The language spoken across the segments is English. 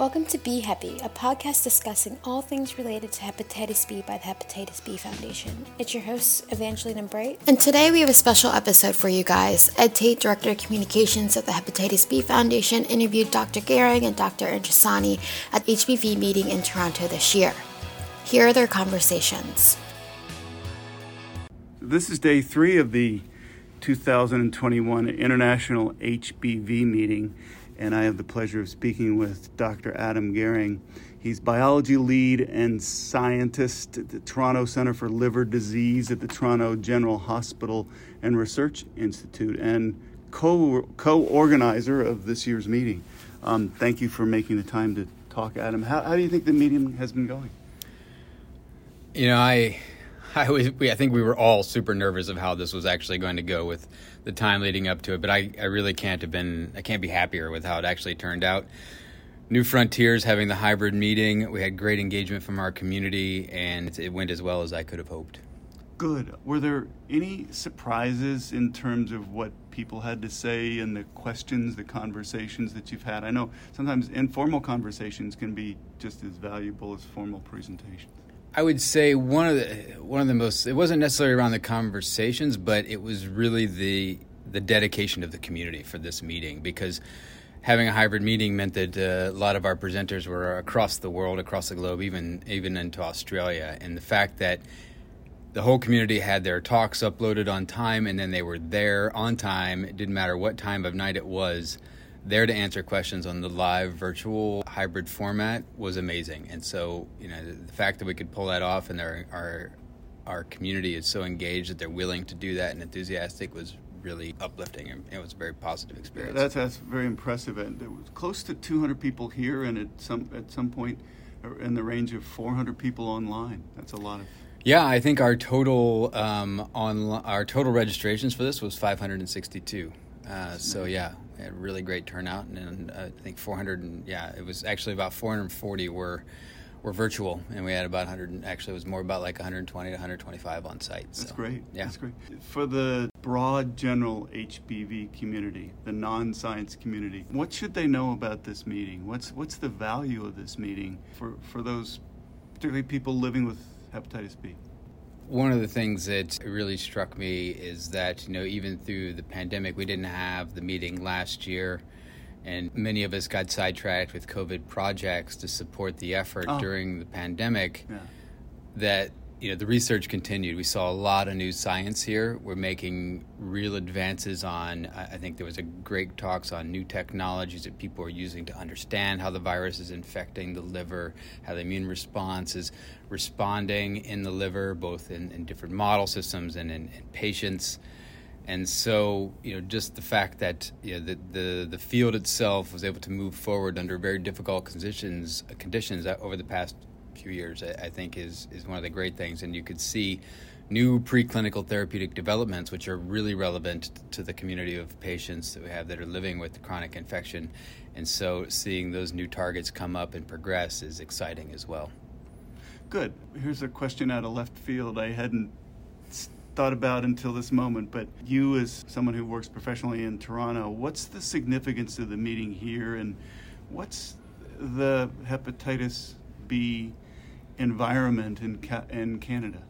Welcome to B Heppy, a podcast discussing all things related to hepatitis B by the Hepatitis B Foundation. It's your hosts, Evangeline and Bright. And today we have a special episode for you guys. Ed Tate, Director of Communications at the Hepatitis B Foundation, interviewed Dr. Gehring and Dr. Andrisani at the HBV meeting in Toronto this year. Here are their conversations. This is day three of the 2021 International HBV meeting and I have the pleasure of speaking with Dr. Adam Gehring. He's biology lead and scientist at the Toronto Center for Liver Disease at the Toronto General Hospital and Research Institute and co organizer of this year's meeting. Um, thank you for making the time to talk, Adam. How, how do you think the meeting has been going? You know, I I was, we, I think we were all super nervous of how this was actually going to go with the time leading up to it. But I, I really can't have been, I can't be happier with how it actually turned out. New Frontiers having the hybrid meeting. We had great engagement from our community, and it went as well as I could have hoped. Good. Were there any surprises in terms of what people had to say and the questions, the conversations that you've had? I know sometimes informal conversations can be just as valuable as formal presentations. I would say one of the one of the most it wasn't necessarily around the conversations, but it was really the the dedication of the community for this meeting because having a hybrid meeting meant that uh, a lot of our presenters were across the world, across the globe, even even into Australia, and the fact that the whole community had their talks uploaded on time, and then they were there on time. It didn't matter what time of night it was there to answer questions on the live virtual hybrid format was amazing. And so, you know, the fact that we could pull that off and our our our community is so engaged that they're willing to do that and enthusiastic was really uplifting and it was a very positive experience. Yeah, that's that's very impressive. And there was close to 200 people here, and at some at some point, in the range of 400 people online. That's a lot of. Yeah, I think our total um, on our total registrations for this was 562. Uh, so yeah, a really great turnout, and, uh, I think 400. And, yeah, it was actually about 440 were were virtual, and we had about 100. Actually, it was more about like 120 to 125 on site. That's great. Yeah, that's great. For the broad general HBV community, the non-science community, what should they know about this meeting? What's what's the value of this meeting for for those, particularly people living with hepatitis B? One of the things that really struck me is that, you know, even through the pandemic, we didn't have the meeting last year, and many of us got sidetracked with COVID projects to support the effort oh. during the pandemic. Yeah. That you know the research continued. We saw a lot of new science here. We're making real advances on. I think there was a great talks on new technologies that people are using to understand how the virus is infecting the liver, how the immune response is responding in the liver, both in, in different model systems and in, in, patients. And so, you know, just the fact that you know, the, the the field itself was able to move forward under very difficult conditions conditions over the past few years, I, think is is one of the great things. And you could see new preclinical therapeutic developments, which are really relevant to the community of patients that we have that are living with chronic infection. And so, seeing those new targets come up and progress is exciting as well. Good. Here's a question out of left field I hadn't thought about until this moment, but you, as someone who works professionally in Toronto, what's the significance of the meeting here, and what's the hepatitis B environment in ca- in Canada?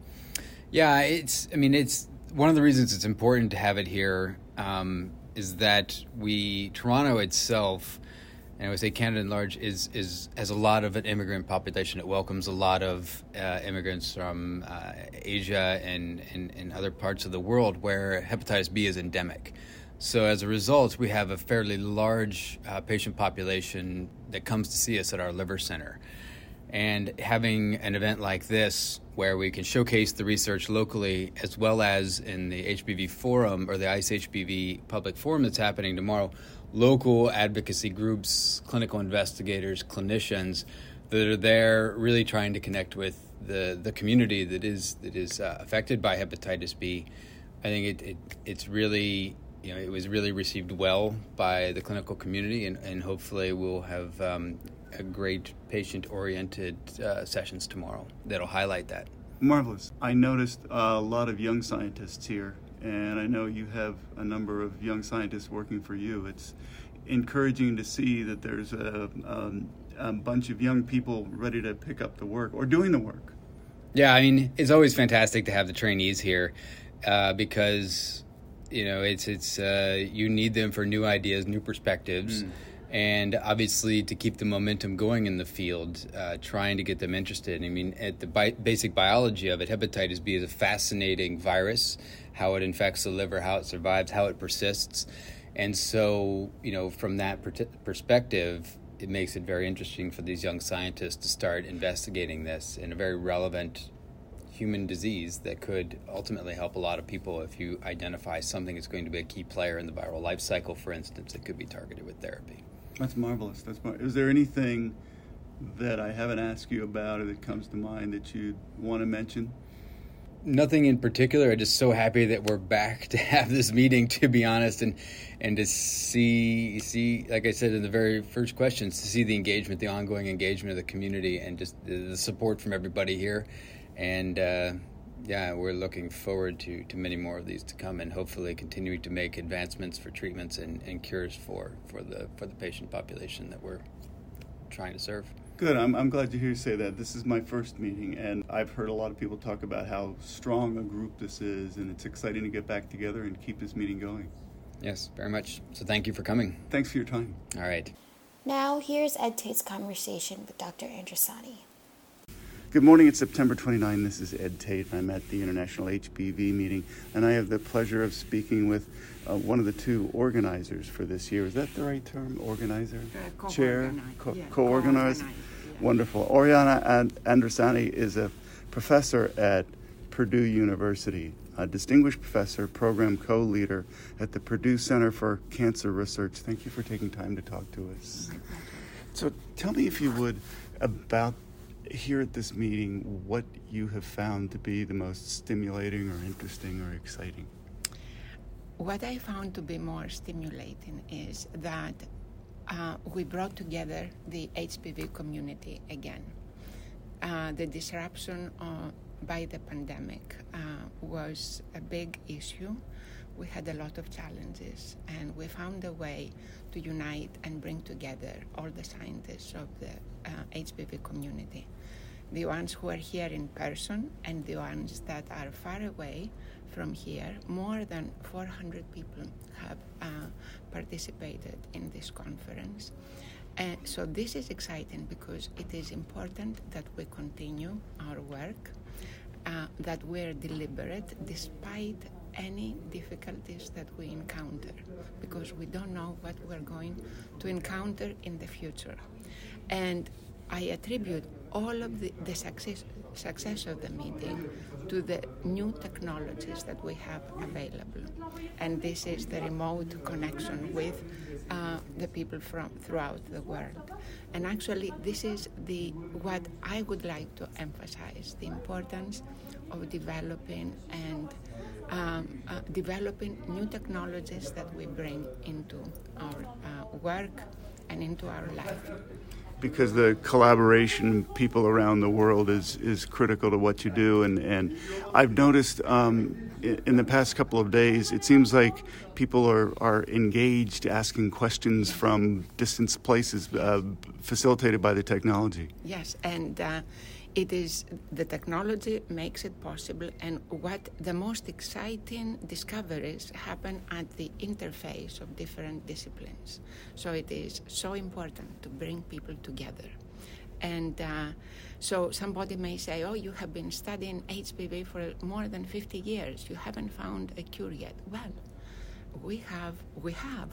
Yeah, it's. I mean, it's one of the reasons it's important to have it here um, is that we Toronto itself, and I would say Canada in large is is has a lot of an immigrant population. It welcomes a lot of uh, immigrants from uh, Asia and, and and other parts of the world where hepatitis B is endemic. So as a result, we have a fairly large uh, patient population that comes to see us at our liver center. And having an event like this where we can showcase the research locally as well as in the HBV forum or the ICE HBV public forum that's happening tomorrow, local advocacy groups, clinical investigators, clinicians that are there really trying to connect with the, the community that is that is uh, affected by hepatitis B. I think it, it it's really you know it was really received well by the clinical community and, and hopefully we'll have um, a great patient oriented uh, sessions tomorrow that'll highlight that. Marvelous. I noticed a lot of young scientists here, and I know you have a number of young scientists working for you. It's encouraging to see that there's a, um, a bunch of young people ready to pick up the work or doing the work. Yeah, I mean, it's always fantastic to have the trainees here uh, because you know it's it's uh, you need them for new ideas, new perspectives. Mm and obviously to keep the momentum going in the field, uh, trying to get them interested. I mean, at the bi- basic biology of it, hepatitis B is a fascinating virus, how it infects the liver, how it survives, how it persists. And so, you know, from that per- perspective, it makes it very interesting for these young scientists to start investigating this in a very relevant human disease that could ultimately help a lot of people if you identify something that's going to be a key player in the viral life cycle, for instance, that could be targeted with therapy. That's marvelous. That's mar- is there anything that I haven't asked you about or that comes to mind that you want to mention? Nothing in particular. I'm just so happy that we're back to have this meeting. To be honest, and and to see see, like I said in the very first questions, to see the engagement, the ongoing engagement of the community, and just the, the support from everybody here, and. Uh, yeah, we're looking forward to, to many more of these to come, and hopefully continuing to make advancements for treatments and, and cures for, for the for the patient population that we're trying to serve. Good. I'm, I'm glad to hear you say that. This is my first meeting, and I've heard a lot of people talk about how strong a group this is, and it's exciting to get back together and keep this meeting going. Yes, very much. So thank you for coming. Thanks for your time. All right. Now, here's Ed Tate's conversation with Dr. Andrisani. Good morning. It's September 29. This is Ed Tate. I'm at the International HBV meeting, and I have the pleasure of speaking with uh, one of the two organizers for this year. Is that the right term? Organizer? Uh, Chair? Co- yeah, co-organizer? Yeah. Wonderful. Ourania and is a professor at Purdue University, a distinguished professor, program co-leader at the Purdue Center for Cancer Research. Thank you for taking time to talk to us. So tell me, if you would, about here at this meeting what you have found to be the most stimulating or interesting or exciting. What I found to be more stimulating is that uh, we brought together the HBV community again. Uh, the disruption uh, by the pandemic uh, was a big issue. We had a lot of challenges, and we found a way to unite and bring together all the scientists of the HBV uh, community the ones who are here in person and the ones that are far away from here. More than 400 people have uh, participated in this conference. And so this is exciting because it is important that we continue our work, uh, that we're deliberate despite any difficulties that we encounter, because we don't know what we're going to encounter in the future. And I attribute all of the, the success, success of the meeting to the new technologies that we have available. And this is the remote connection with uh, the people from throughout the world. And actually, this is the what I would like to emphasize: the importance of developing and um, uh, developing new technologies that we bring into our uh, work and into our life because the collaboration people around the world is, is critical to what you do. And, and I've noticed um, in the past couple of days, it seems like people are, are engaged asking questions from distant places uh, facilitated by the technology. Yes, and uh, it is the technology makes it possible and what the most exciting discoveries happen at the interface of different disciplines. So it is so important to bring people together. And uh, so somebody may say oh you have been studying HBV for more than 50 years. You haven't found a cure yet. Well we have we have.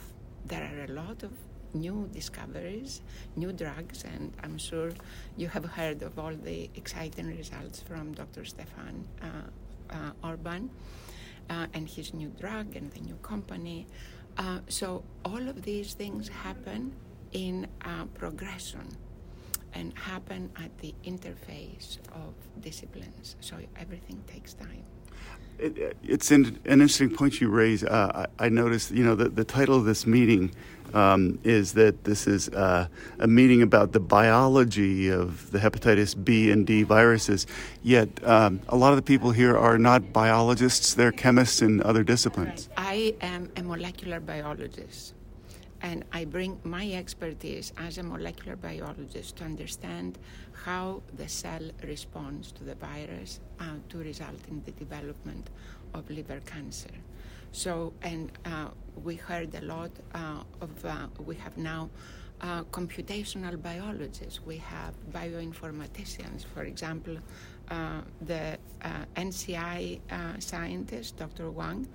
There are a lot of new discoveries, new drugs, and I'm sure you have heard of all the exciting results from Dr. Stefan uh, uh, Urban uh, and his new drug and the new company. Uh, so all of these things happen in progression and happen at the interface of disciplines. So everything takes time. It, it's an, an, interesting point you raise. Uh, I, I, noticed, you know, the, the title of this meeting um, is that this is uh, a meeting about the biology of the hepatitis B and D viruses. Yet, um, a lot of the people here are not biologists, they're chemists in other disciplines. I am a molecular biologist. And I bring my expertise as a molecular biologist to understand how the cell responds to the virus uh, to result in the development of liver cancer. So, and uh, we heard a lot uh, of, uh, we have now uh, computational biologists, we have bioinformaticians, for example, uh, the NCI scientist, Dr. Wang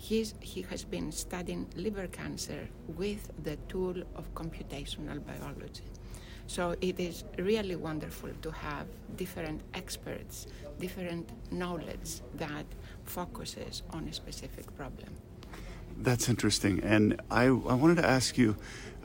He's, he has been studying liver cancer with the tool of computational biology. So it is really wonderful to have different experts, different knowledge that focuses on a specific problem. That's interesting. And I, I wanted to ask you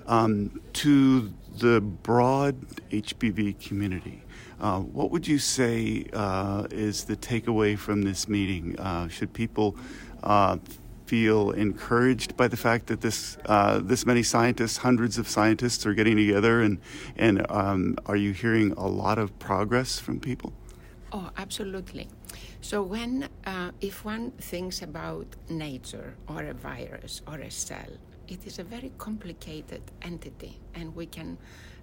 um, to the broad HBV community, uh, what would you say uh, is the takeaway from this meeting? Uh, should people uh, feel encouraged by the fact that this uh, this many scientists, hundreds of scientists, are getting together, and and um, are you hearing a lot of progress from people? Oh, absolutely. So when uh, if one thinks about nature or a virus or a cell, it is a very complicated entity, and we can.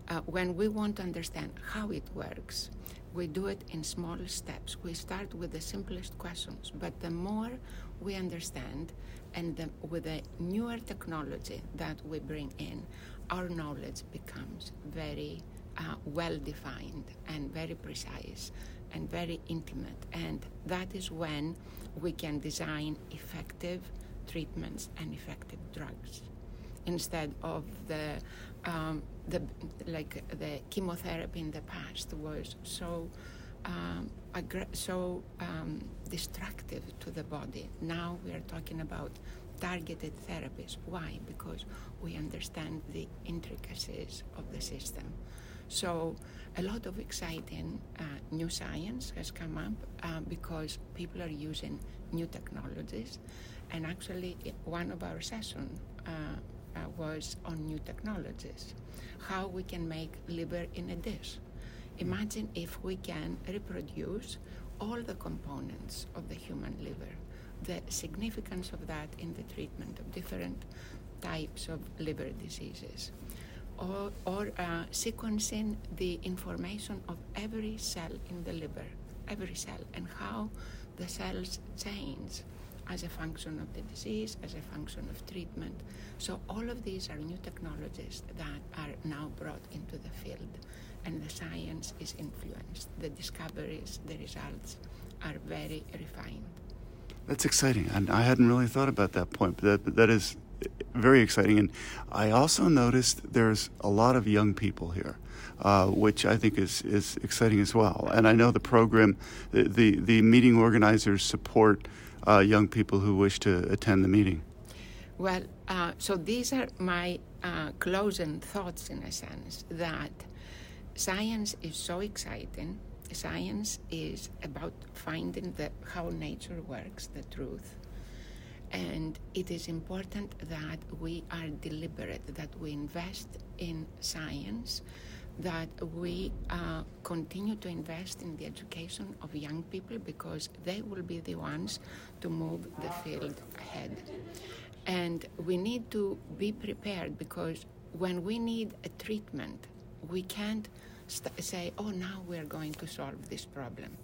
Uh, when we want to understand how it works, we do it in small steps. We start with the simplest questions, but the more we understand, and the, with the newer technology that we bring in, our knowledge becomes very uh, well defined and very precise and very intimate. And that is when we can design effective treatments and effective drugs instead of the um, the like the chemotherapy in the past was so um, aggra- so um, destructive to the body. Now we are talking about targeted therapies. Why? Because we understand the intricacies of the system. So a lot of exciting uh, new science has come up uh, because people are using new technologies. And actually, one of our sessions uh, uh, was on new technologies, how we can make liver in a dish. Imagine if we can reproduce all the components of the human liver, the significance of that in the treatment of different types of liver diseases, or, or uh, sequencing the information of every cell in the liver, every cell, and how the cells change as a function of the disease, as a function of treatment. So, all of these are new technologies that are now brought into the field and the science is influenced. The discoveries, the results are very refined. That's exciting. And I hadn't really thought about that point, but that, that is very exciting. And I also noticed there's a lot of young people here. Uh, which I think is, is exciting as well. And I know the program, the, the, the meeting organizers support uh, young people who wish to attend the meeting. Well, uh, so these are my uh, closing thoughts in a sense that science is so exciting. Science is about finding the, how nature works, the truth. And it is important that we are deliberate, that we invest in science, that we uh, continue to invest in the education of young people because they will be the ones to move the field ahead. And we need to be prepared because when we need a treatment, we can't st- say, oh, now we're going to solve this problem.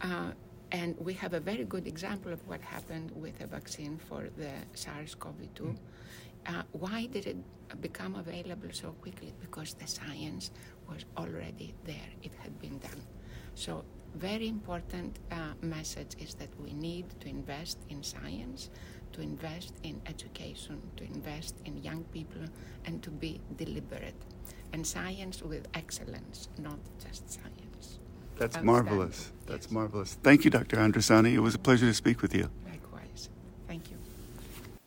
Uh, and we have a very good example of what happened with a vaccine for the SARS CoV 2. Mm. Uh, why did it become available so quickly? Because the science was already there, it had been done. So, very important uh, message is that we need to invest in science, to invest in education, to invest in young people, and to be deliberate and science with excellence, not just science. That's marvelous. That's yes. marvelous. Thank you, Dr. Andrisani. It was a pleasure to speak with you.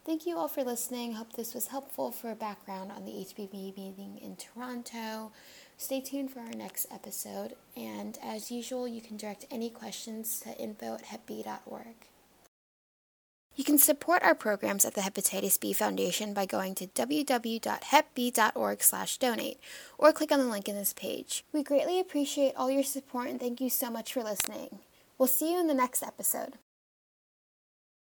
Thank you. All for listening. Hope this was helpful for background on the HBV meeting in Toronto. Stay tuned for our next episode. And as usual, you can direct any questions to info at hepb.org. You can support our programs at the Hepatitis B Foundation by going to www.hepb.org/donate or click on the link in this page. We greatly appreciate all your support and thank you so much for listening. We'll see you in the next episode.